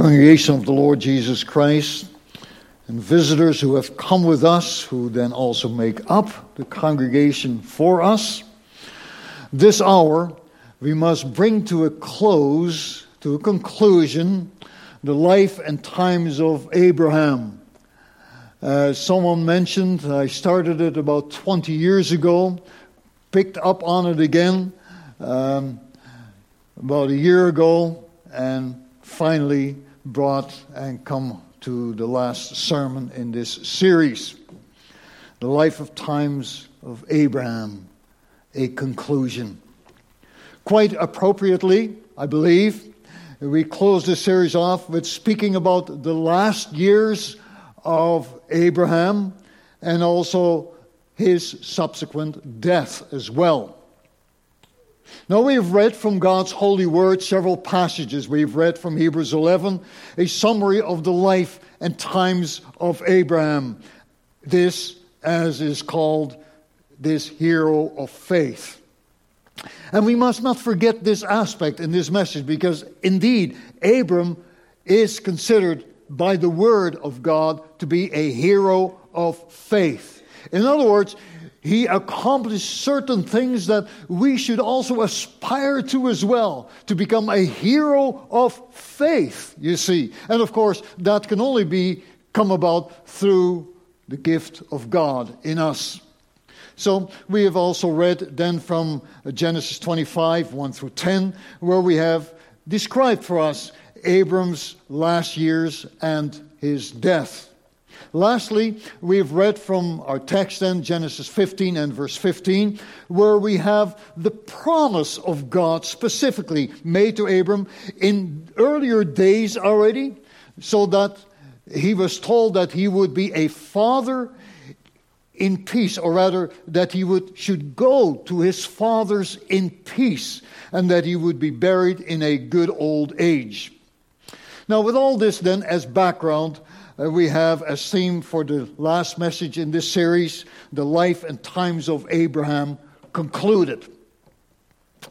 Congregation of the Lord Jesus Christ, and visitors who have come with us, who then also make up the congregation for us. This hour, we must bring to a close, to a conclusion, the life and times of Abraham. Uh, someone mentioned, I started it about 20 years ago, picked up on it again um, about a year ago, and finally brought and come to the last sermon in this series The Life of Times of Abraham, a conclusion. Quite appropriately, I believe, we close this series off with speaking about the last years of Abraham and also his subsequent death as well. Now, we've read from God's holy word several passages. We've read from Hebrews 11 a summary of the life and times of Abraham. This, as is called, this hero of faith. And we must not forget this aspect in this message because indeed, Abram is considered by the word of God to be a hero of faith. In other words, he accomplished certain things that we should also aspire to as well, to become a hero of faith, you see. And of course, that can only be come about through the gift of God in us. So we have also read then from Genesis 25, 1 through 10, where we have described for us Abram's last years and his death. Lastly, we've read from our text then, Genesis 15 and verse 15, where we have the promise of God specifically made to Abram in earlier days already, so that he was told that he would be a father in peace, or rather, that he would, should go to his fathers in peace, and that he would be buried in a good old age. Now, with all this then as background, Uh, we have as theme for the last message in this series the life and times of Abraham concluded.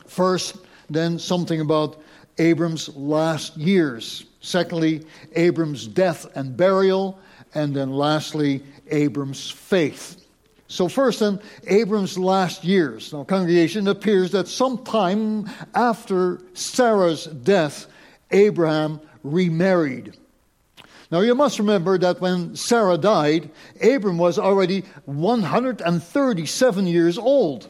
First, then, something about Abram's last years. Secondly, Abram's death and burial. And then lastly, Abram's faith. So, first, then, Abram's last years. Now, congregation, it appears that sometime after Sarah's death, Abraham remarried. Now you must remember that when Sarah died, Abram was already 137 years old.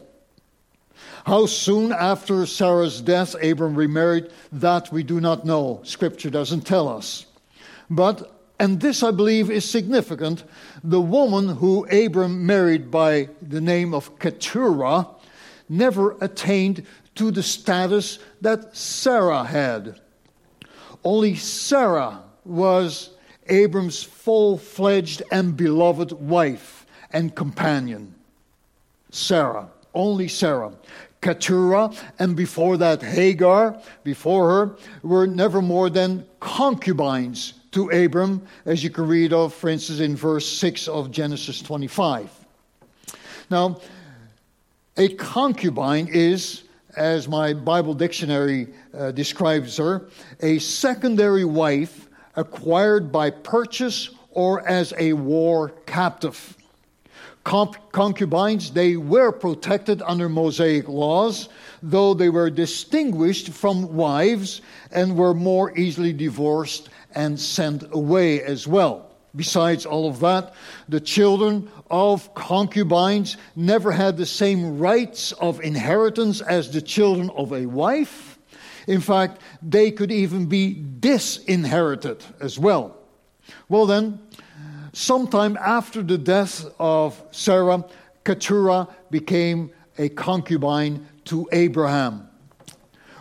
How soon after Sarah's death Abram remarried, that we do not know. Scripture doesn't tell us. But, and this I believe is significant, the woman who Abram married by the name of Keturah never attained to the status that Sarah had. Only Sarah was Abram's full fledged and beloved wife and companion. Sarah, only Sarah. Keturah, and before that Hagar, before her, were never more than concubines to Abram, as you can read of, for instance, in verse 6 of Genesis 25. Now, a concubine is, as my Bible dictionary uh, describes her, a secondary wife acquired by purchase or as a war captive. concubines, they were protected under Mosaic laws, though they were distinguished from wives and were more easily divorced and sent away as well. Besides all of that, the children of concubines never had the same rights of inheritance as the children of a wife in fact, they could even be disinherited as well. Well, then, sometime after the death of Sarah, Keturah became a concubine to Abraham.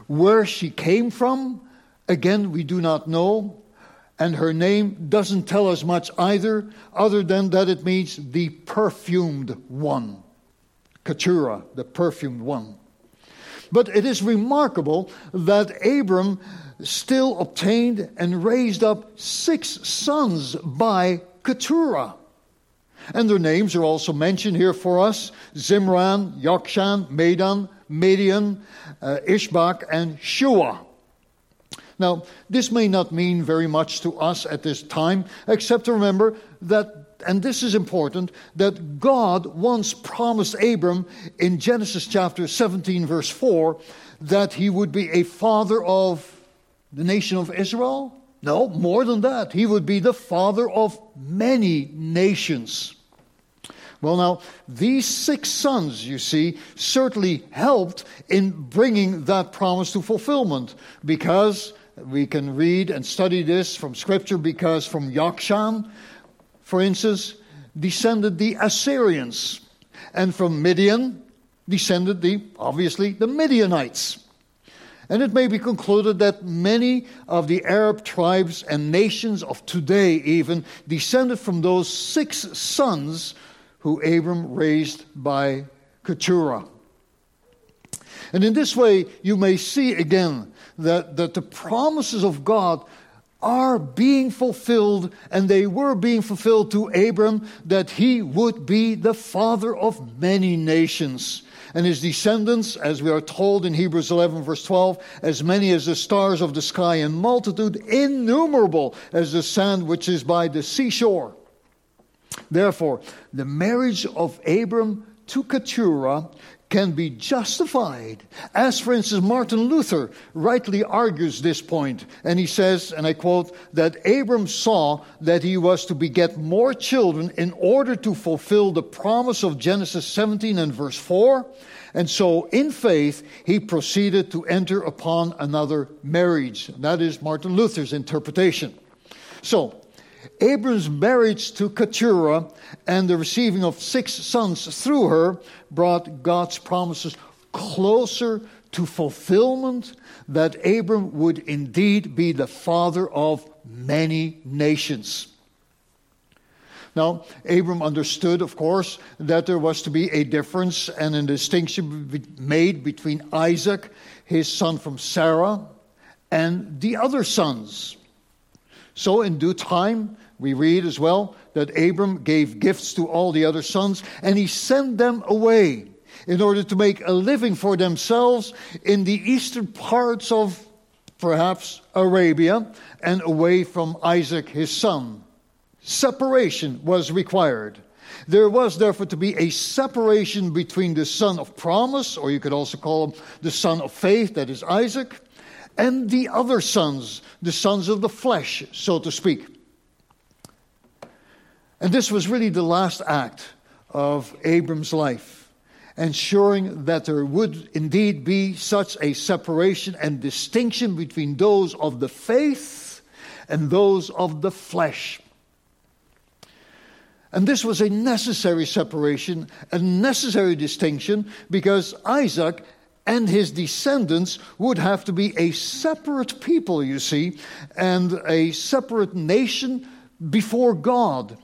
Where she came from, again, we do not know. And her name doesn't tell us much either, other than that it means the perfumed one. Keturah, the perfumed one. But it is remarkable that Abram still obtained and raised up six sons by Keturah. And their names are also mentioned here for us Zimran, Yokshan, Medan, Midian, uh, Ishbak, and Shua. Now, this may not mean very much to us at this time, except to remember that, and this is important, that God once promised Abram in Genesis chapter 17, verse 4, that he would be a father of the nation of Israel. No, more than that. He would be the father of many nations. Well, now, these six sons, you see, certainly helped in bringing that promise to fulfillment because we can read and study this from Scripture because from Yokshan, for instance, descended the Assyrians, and from Midian descended the, obviously, the Midianites. And it may be concluded that many of the Arab tribes and nations of today even descended from those six sons who Abram raised by Keturah. And in this way, you may see again that, that the promises of God are being fulfilled, and they were being fulfilled to Abram that he would be the father of many nations. And his descendants, as we are told in Hebrews 11, verse 12, as many as the stars of the sky, and multitude innumerable as the sand which is by the seashore. Therefore, the marriage of Abram to Keturah can be justified. As, for instance, Martin Luther rightly argues this point, and he says, and I quote, that Abram saw that he was to beget more children in order to fulfill the promise of Genesis 17 and verse 4. And so, in faith, he proceeded to enter upon another marriage. That is Martin Luther's interpretation. So, Abram's marriage to Keturah and the receiving of six sons through her brought God's promises closer to fulfillment that Abram would indeed be the father of many nations. Now, Abram understood, of course, that there was to be a difference and a distinction made between Isaac, his son from Sarah, and the other sons. So, in due time, we read as well that Abram gave gifts to all the other sons and he sent them away in order to make a living for themselves in the eastern parts of perhaps Arabia and away from Isaac his son. Separation was required. There was therefore to be a separation between the son of promise, or you could also call him the son of faith, that is Isaac, and the other sons, the sons of the flesh, so to speak. And this was really the last act of Abram's life, ensuring that there would indeed be such a separation and distinction between those of the faith and those of the flesh. And this was a necessary separation, a necessary distinction, because Isaac and his descendants would have to be a separate people, you see, and a separate nation before God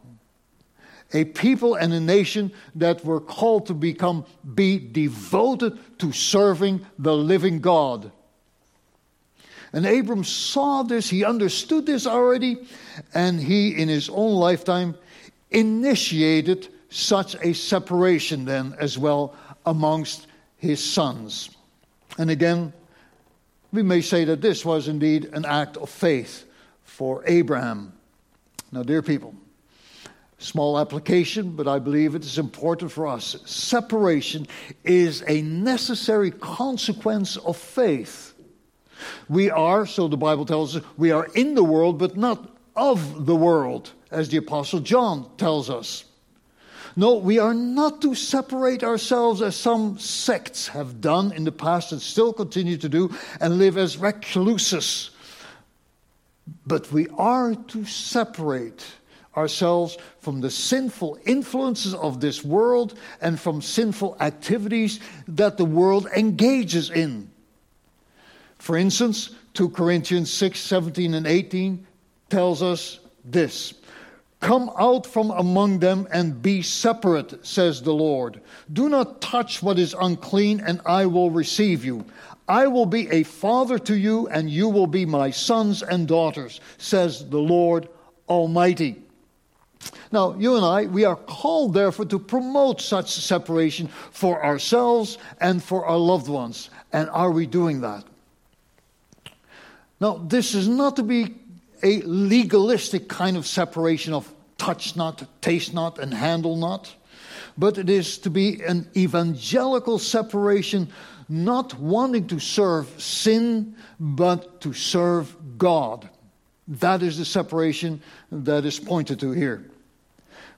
a people and a nation that were called to become be devoted to serving the living God. And Abram saw this, he understood this already, and he, in his own lifetime, initiated such a separation then as well amongst his sons. And again, we may say that this was indeed an act of faith for Abraham. Now, dear people, Small application, but I believe it is important for us. Separation is a necessary consequence of faith. We are, so the Bible tells us, we are in the world, but not of the world, as the Apostle John tells us. No, we are not to separate ourselves as some sects have done in the past and still continue to do and live as recluses. But we are to separate ourselves from the sinful influences of this world and from sinful activities that the world engages in. For instance, 2 Corinthians 6 17 and 18 tells us this Come out from among them and be separate, says the Lord. Do not touch what is unclean, and I will receive you. I will be a father to you, and you will be my sons and daughters, says the Lord Almighty. Now, you and I, we are called, therefore, to promote such separation for ourselves and for our loved ones. And are we doing that? Now, this is not to be a legalistic kind of separation of touch not, taste not, and handle not, but it is to be an evangelical separation, not wanting to serve sin, but to serve God. That is the separation that is pointed to here.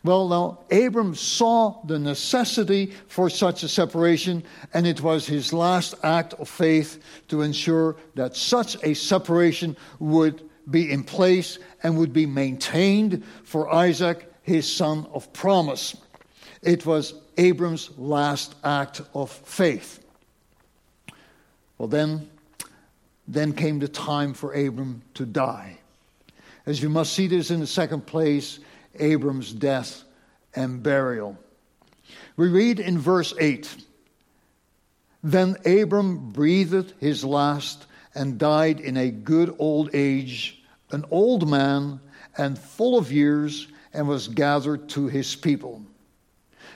Well, now, Abram saw the necessity for such a separation, and it was his last act of faith to ensure that such a separation would be in place and would be maintained for Isaac, his son of promise. It was Abram's last act of faith. Well, then, then came the time for Abram to die. As you must see this in the second place, Abram's death and burial. We read in verse 8 Then Abram breathed his last and died in a good old age, an old man and full of years, and was gathered to his people.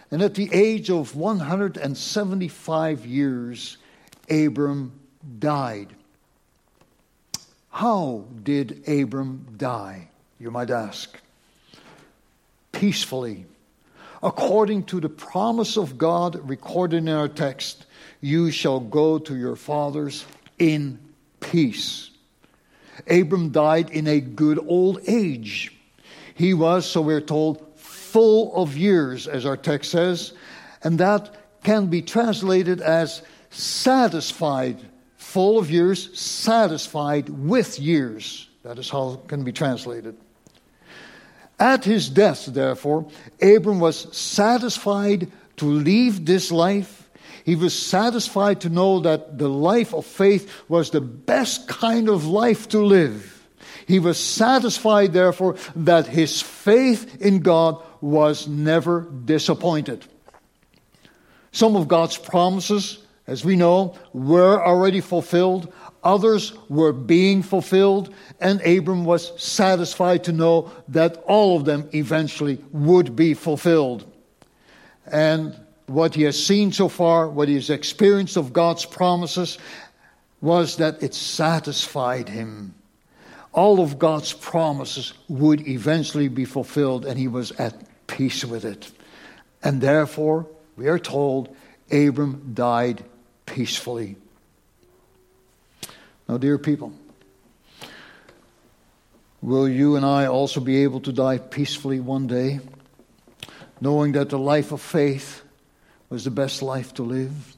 And at the age of 175 years, Abram died. How did Abram die? You might ask. Peacefully. According to the promise of God recorded in our text, you shall go to your fathers in peace. Abram died in a good old age. He was, so we're told, full of years, as our text says, and that can be translated as satisfied, full of years, satisfied with years. That is how it can be translated. At his death, therefore, Abram was satisfied to leave this life. He was satisfied to know that the life of faith was the best kind of life to live. He was satisfied, therefore, that his faith in God was never disappointed. Some of God's promises, as we know, were already fulfilled. Others were being fulfilled, and Abram was satisfied to know that all of them eventually would be fulfilled. And what he has seen so far, what he has experienced of God's promises, was that it satisfied him. All of God's promises would eventually be fulfilled, and he was at peace with it. And therefore, we are told Abram died peacefully. Now, dear people, will you and I also be able to die peacefully one day, knowing that the life of faith was the best life to live?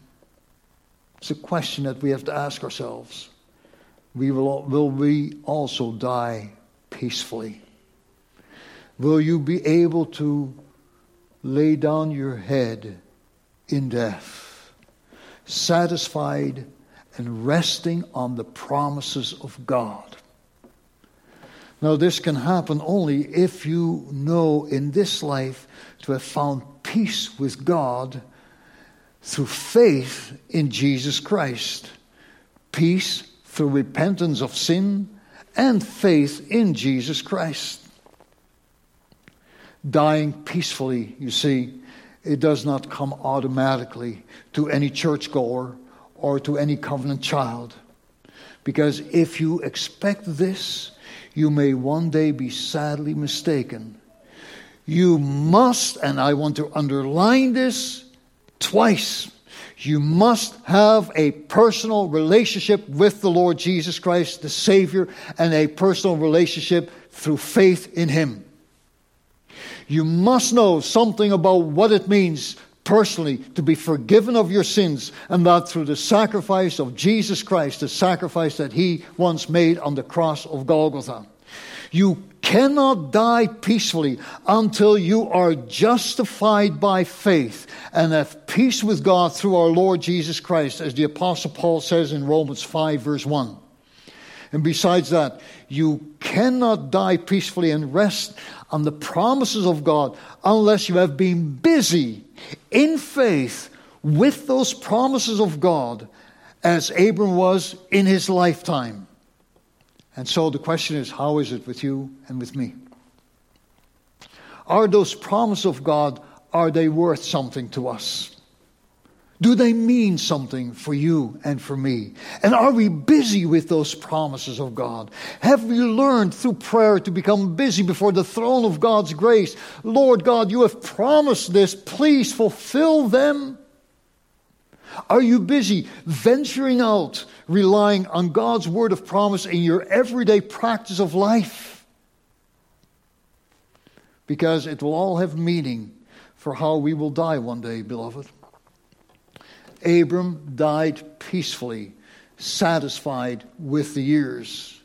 It's a question that we have to ask ourselves. We will, will we also die peacefully? Will you be able to lay down your head in death, satisfied and resting on the promises of God. Now, this can happen only if you know in this life to have found peace with God through faith in Jesus Christ. Peace through repentance of sin and faith in Jesus Christ. Dying peacefully, you see, it does not come automatically to any churchgoer or to any covenant child. Because if you expect this, you may one day be sadly mistaken. You must, and I want to underline this twice, you must have a personal relationship with the Lord Jesus Christ, the Savior, and a personal relationship through faith in Him. You must know something about what it means personally to be forgiven of your sins, and that through the sacrifice of Jesus Christ, the sacrifice that He once made on the cross of Golgotha. You cannot die peacefully until you are justified by faith and have peace with God through our Lord Jesus Christ, as the Apostle Paul says in Romans 5, verse 1. And besides that, you cannot die peacefully and rest on the promises of God unless you have been busy in faith with those promises of God as Abram was in his lifetime. And so the question is how is it with you and with me? Are those promises of God are they worth something to us? Do they mean something for you and for me? And are we busy with those promises of God? Have we learned through prayer to become busy before the throne of God's grace? Lord God, you have promised this. Please fulfill them. Are you busy venturing out, relying on God's word of promise in your everyday practice of life? Because it will all have meaning for how we will die one day, beloved. Abram died peacefully, satisfied with the years.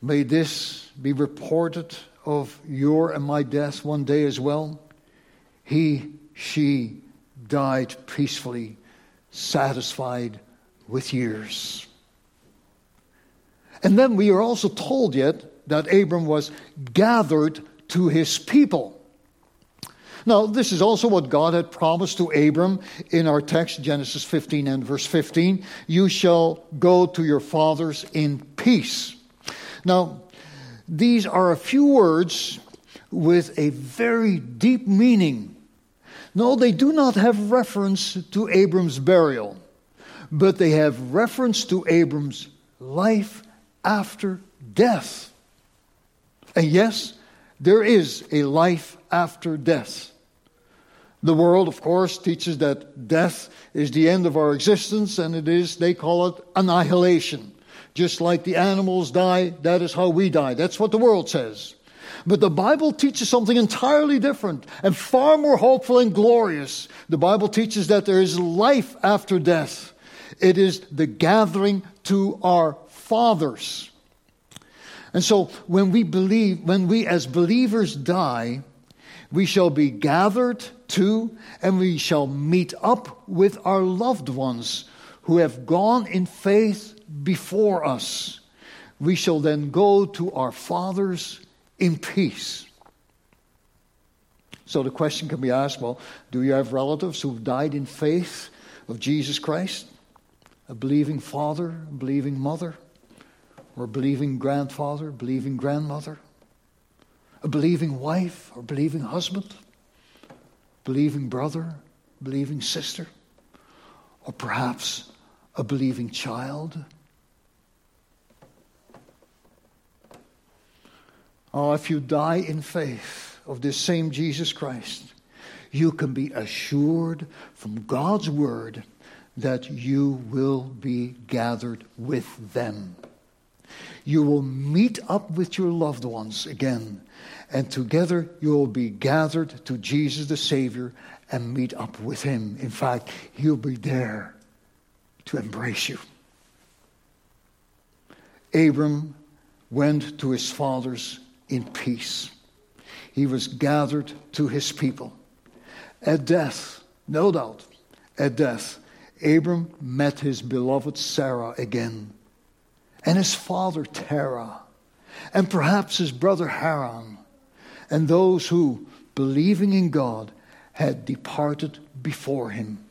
May this be reported of your and my death one day as well. He, she died peacefully, satisfied with years. And then we are also told yet that Abram was gathered to his people. Now, this is also what God had promised to Abram in our text, Genesis 15 and verse 15. You shall go to your fathers in peace. Now, these are a few words with a very deep meaning. No, they do not have reference to Abram's burial, but they have reference to Abram's life after death. And yes, there is a life after death. The world, of course, teaches that death is the end of our existence, and it is, they call it annihilation. Just like the animals die, that is how we die. That's what the world says. But the Bible teaches something entirely different and far more hopeful and glorious. The Bible teaches that there is life after death, it is the gathering to our fathers. And so when we believe, when we as believers die, we shall be gathered to, and we shall meet up with our loved ones who have gone in faith before us. We shall then go to our fathers in peace. So the question can be asked well, do you have relatives who've died in faith of Jesus Christ? A believing father, a believing mother, or a believing grandfather, believing grandmother? a believing wife or believing husband, believing brother, believing sister, or perhaps a believing child. Oh, if you die in faith of this same Jesus Christ, you can be assured from God's word that you will be gathered with them. You will meet up with your loved ones again and together you will be gathered to Jesus the Savior and meet up with Him. In fact, He'll be there to embrace you. Abram went to his fathers in peace. He was gathered to his people. At death, no doubt, at death, Abram met his beloved Sarah again, and his father Terah, and perhaps his brother Haran and those who, believing in God, had departed before him.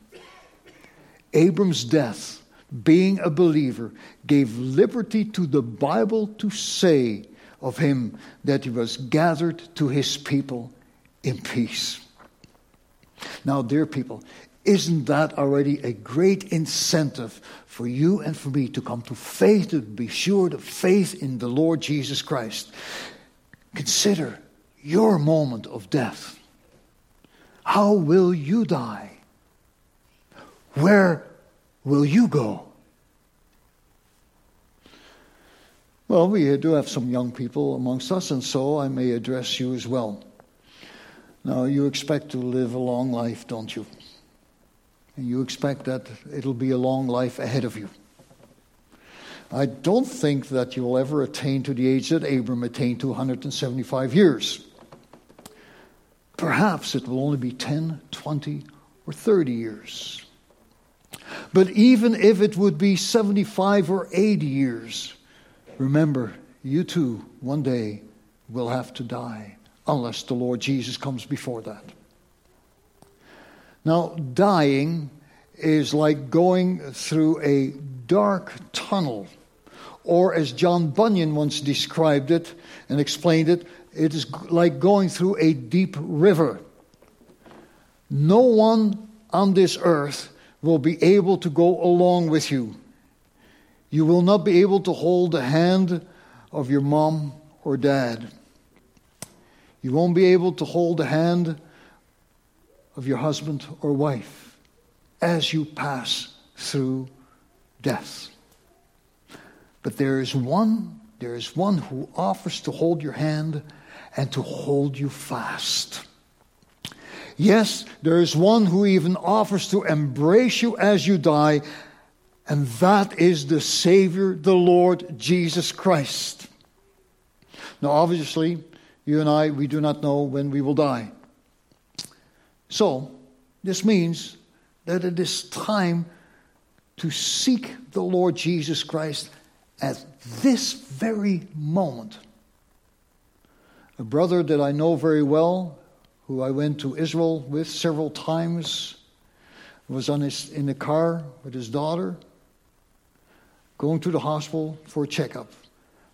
Abram's death, being a believer, gave liberty to the Bible to say of him that he was gathered to his people in peace. Now, dear people, isn't that already a great incentive for you and for me to come to faith, to be sure of faith in the Lord Jesus Christ? Consider your moment of death. How will you die? Where will you go? Well, we do have some young people amongst us, and so I may address you as well. Now, you expect to live a long life, don't you? And you expect that it'll be a long life ahead of you. I don't think that you'll ever attain to the age that Abram attained to 175 years. Perhaps it will only be 10, 20, or 30 years. But even if it would be 75 or 80 years, remember, you too, one day, will have to die, unless the Lord Jesus comes before that. Now, dying is like going through a dark tunnel, or as John Bunyan once described it and explained it, it is like going through a deep river. No one on this earth will be able to go along with you. You will not be able to hold the hand of your mom or dad. You won't be able to hold the hand of your husband or wife as you pass through death. But there is one, there is one who offers to hold your hand and to hold you fast. Yes, there is one who even offers to embrace you as you die, and that is the Savior, the Lord Jesus Christ. Now, obviously, you and I, we do not know when we will die. So, this means that it is time to seek the Lord Jesus Christ at this very moment. A brother that I know very well who I went to Israel with several times, was his, in the car with his daughter, going to the hospital for a checkup.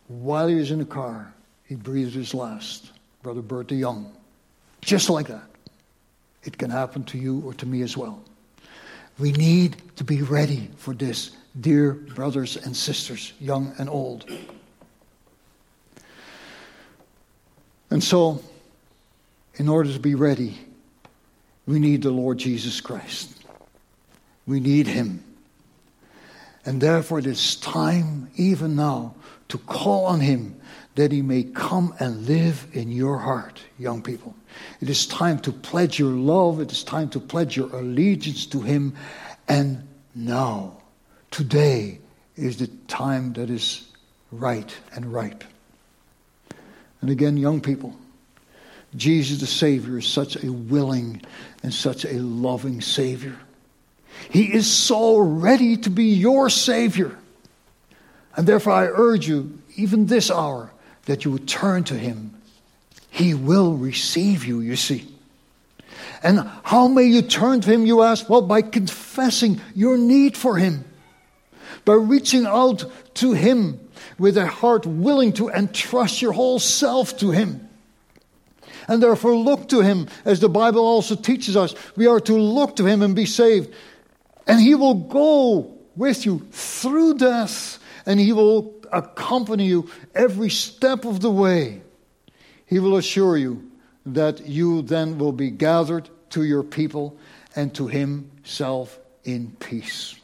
While he was in the car, he breathed his last. Brother Bert Young. Just like that. It can happen to you or to me as well. We need to be ready for this, dear brothers and sisters, young and old. And so, in order to be ready, we need the Lord Jesus Christ. We need Him. And therefore, it is time, even now, to call on Him that He may come and live in your heart, young people. It is time to pledge your love, it is time to pledge your allegiance to Him. And now, today, is the time that is right and ripe. And again, young people, Jesus the Savior is such a willing and such a loving Savior. He is so ready to be your Savior. And therefore, I urge you, even this hour, that you would turn to Him. He will receive you, you see. And how may you turn to Him, you ask? Well, by confessing your need for Him, by reaching out to Him with a heart willing to entrust your whole self to Him and therefore look to him, as the Bible also teaches us. We are to look to him and be saved. And he will go with you through death, and he will accompany you every step of the way. He will assure you that you then will be gathered to your people and to himself in peace.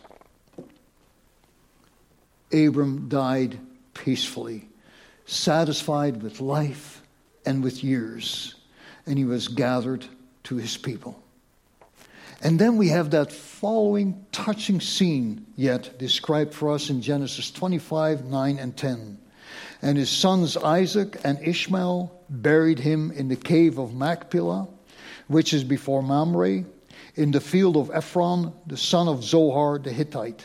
Abram died peacefully, satisfied with life and with years and he was gathered to his people. And then we have that following touching scene yet described for us in Genesis 25, 9, and 10. And his sons Isaac and Ishmael buried him in the cave of Machpelah, which is before Mamre, in the field of Ephron, the son of Zohar the Hittite,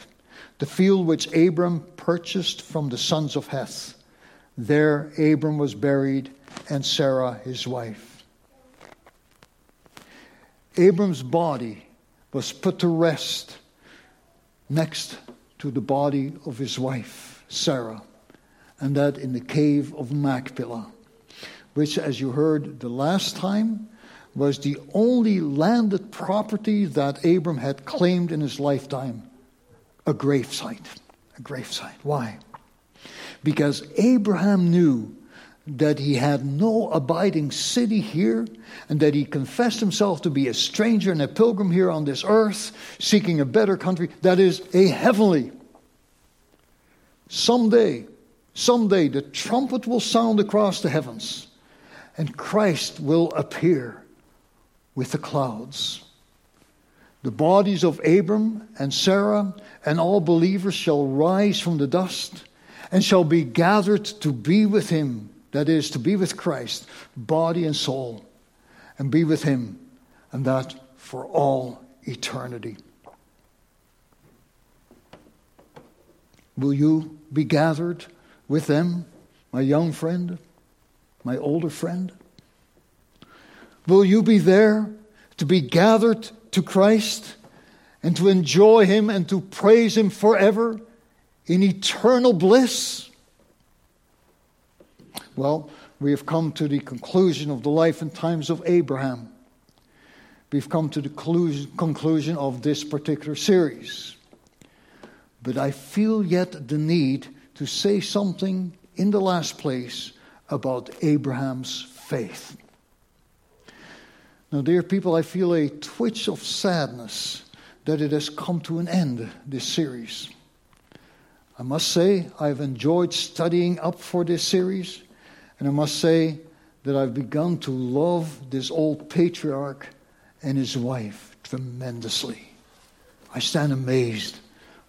the field which Abram purchased from the sons of Heth. There Abram was buried, and Sarah his wife. Abram's body was put to rest next to the body of his wife, Sarah, and that in the cave of Machpelah, which, as you heard the last time, was the only landed property that Abram had claimed in his lifetime a gravesite. A gravesite. Why? Because Abraham knew that he had no abiding city here, and that he confessed himself to be a stranger and a pilgrim here on this earth, seeking a better country that is a heavenly. Someday, someday, the trumpet will sound across the heavens, and Christ will appear with the clouds. The bodies of Abram and Sarah and all believers shall rise from the dust and shall be gathered to be with him that is, to be with Christ, body and soul, and be with Him, and that for all eternity. Will you be gathered with them, my young friend, my older friend? Will you be there to be gathered to Christ and to enjoy Him and to praise Him forever in eternal bliss? Well, we have come to the conclusion of the life and times of Abraham. we've come to the conclusion of this particular series. But I feel yet the need to say something in the last place about Abraham's faith. Now, dear people, I feel a twitch of sadness that it has come to an end, this series. I must say, I've enjoyed studying up for this series, and I must say that I've begun to love this old patriarch and his wife tremendously. I stand amazed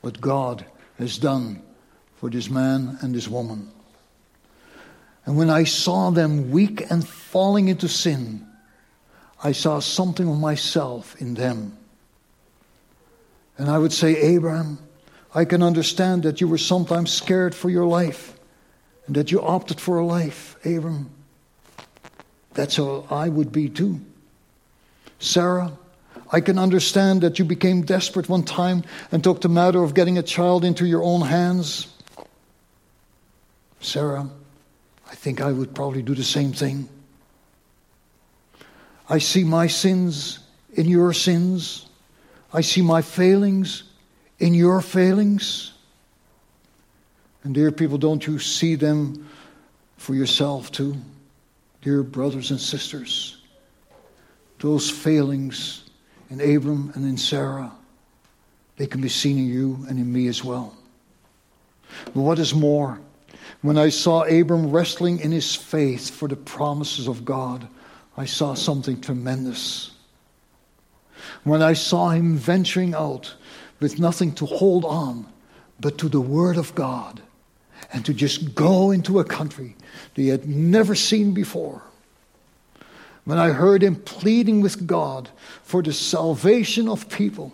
what God has done for this man and this woman. And when I saw them weak and falling into sin, I saw something of myself in them. And I would say, Abraham, I can understand that you were sometimes scared for your life and that you opted for a life, Abram. That's how I would be too. Sarah, I can understand that you became desperate one time and took the matter of getting a child into your own hands. Sarah, I think I would probably do the same thing. I see my sins in your sins. I see my failings in your failings. And, dear people, don't you see them for yourself too? Dear brothers and sisters, those failings in Abram and in Sarah, they can be seen in you and in me as well. But what is more, when I saw Abram wrestling in his faith for the promises of God, I saw something tremendous. When I saw him venturing out with nothing to hold on but to the Word of God and to just go into a country that he had never seen before. When I heard him pleading with God for the salvation of people,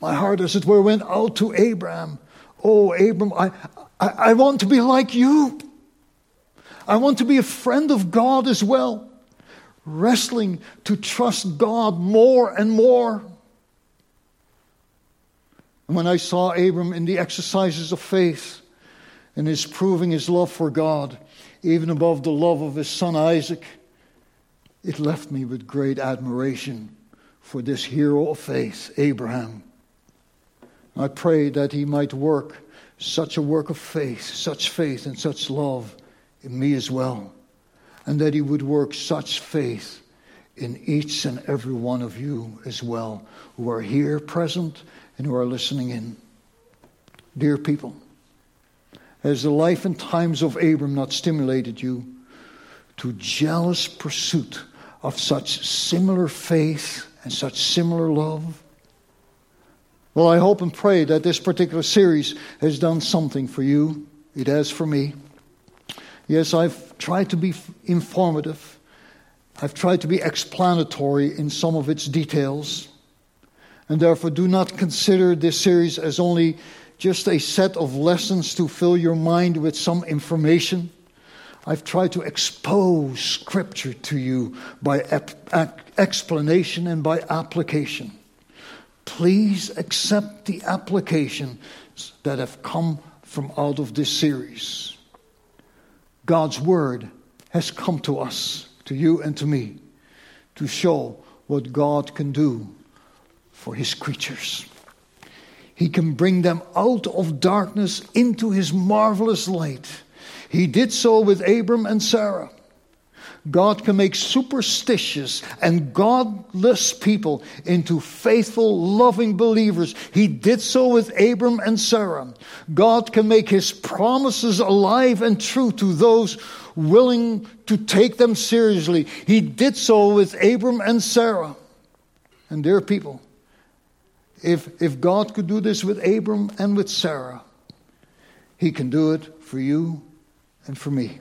my heart, as it were, went out to Abraham. Oh, Abram, I, I, I want to be like you. I want to be a friend of God as well, wrestling to trust God more and more. And when I saw Abram in the exercises of faith and his proving his love for God, even above the love of his son Isaac, it left me with great admiration for this hero of faith, Abraham. I pray that he might work such a work of faith, such faith and such love in me as well. And that He would work such faith in each and every one of you as well, who are here present and who are listening in. Dear people, has the life and times of Abram not stimulated you to jealous pursuit of such similar faith and such similar love? Well, I hope and pray that this particular series has done something for you. It has for me. Yes, I've tried to be informative. I've tried to be explanatory in some of its details. And therefore, do not consider this series as only just a set of lessons to fill your mind with some information. I've tried to expose Scripture to you by explanation and by application. Please accept the applications that have come from out of this series. God's Word has come to us, to you and to me, to show what God can do for His creatures. He can bring them out of darkness into His marvelous light. He did so with Abram and Sarah. God can make superstitious and godless people into faithful, loving believers. He did so with Abram and Sarah. God can make his promises alive and true to those willing to take them seriously. He did so with Abram and Sarah. And dear people, if, if God could do this with Abram and with Sarah, he can do it for you and for me.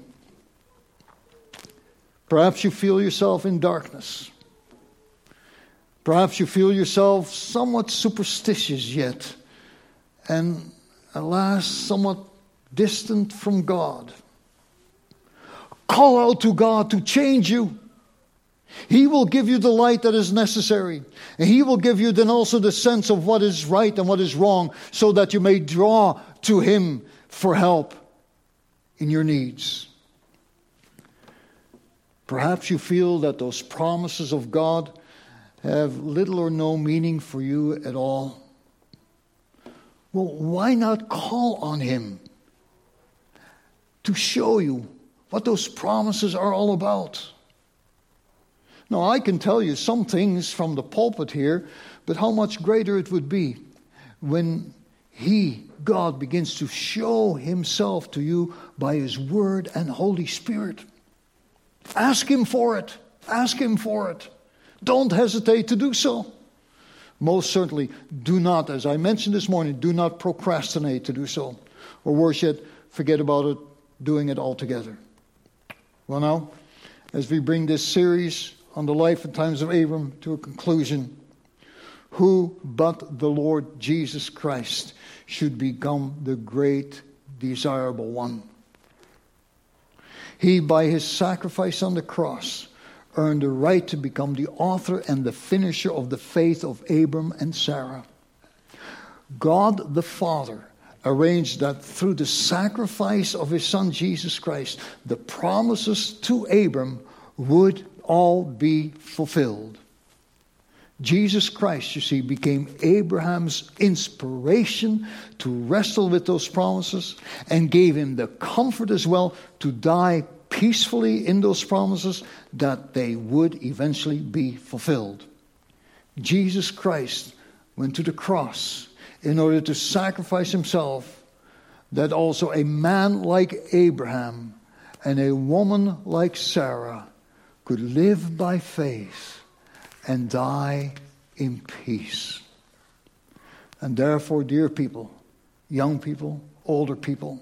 Perhaps you feel yourself in darkness. Perhaps you feel yourself somewhat superstitious yet, and alas, somewhat distant from God. Call out to God to change you. He will give you the light that is necessary. And He will give you then also the sense of what is right and what is wrong so that you may draw to Him for help in your needs. Perhaps you feel that those promises of God have little or no meaning for you at all? Well, why not call on Him to show you what those promises are all about? Now, I can tell you some things from the pulpit here, but how much greater it would be when He, God, begins to show Himself to you by His Word and Holy Spirit. Ask Him for it. Ask Him for it. Don't hesitate to do so. Most certainly, do not, as I mentioned this morning, do not procrastinate to do so. Or worse yet, forget about it, doing it altogether. Well, now, as we bring this series on the life and times of Abram to a conclusion, who but the Lord Jesus Christ should become the great desirable one? He, by his sacrifice on the cross, earned the right to become the author and the finisher of the faith of Abram and Sarah. God the Father arranged that through the sacrifice of his son Jesus Christ, the promises to Abram would all be fulfilled. Jesus Christ, you see, became Abraham's inspiration to wrestle with those promises and gave him the comfort as well to die peacefully in those promises that they would eventually be fulfilled. Jesus Christ went to the cross in order to sacrifice himself that also a man like Abraham and a woman like Sarah could live by faith and die in peace. And therefore, dear people, young people, older people,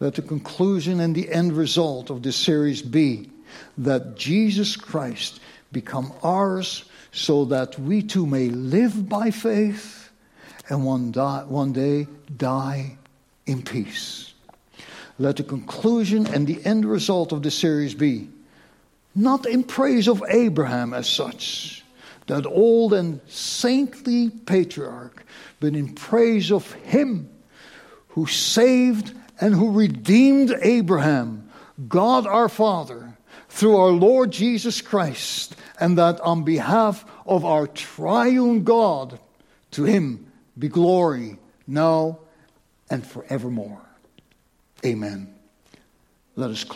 let the conclusion and the end result of this series be that Jesus Christ become ours so that we too may live by faith and one, die, one day die in peace. Let the conclusion and the end result of this series be not in praise of Abraham as such, that old and saintly patriarch, but in praise of him who saved and who redeemed Abraham, God our Father, through our Lord Jesus Christ, and that on behalf of our triune God, to him be glory now and forevermore. Amen. Let us close.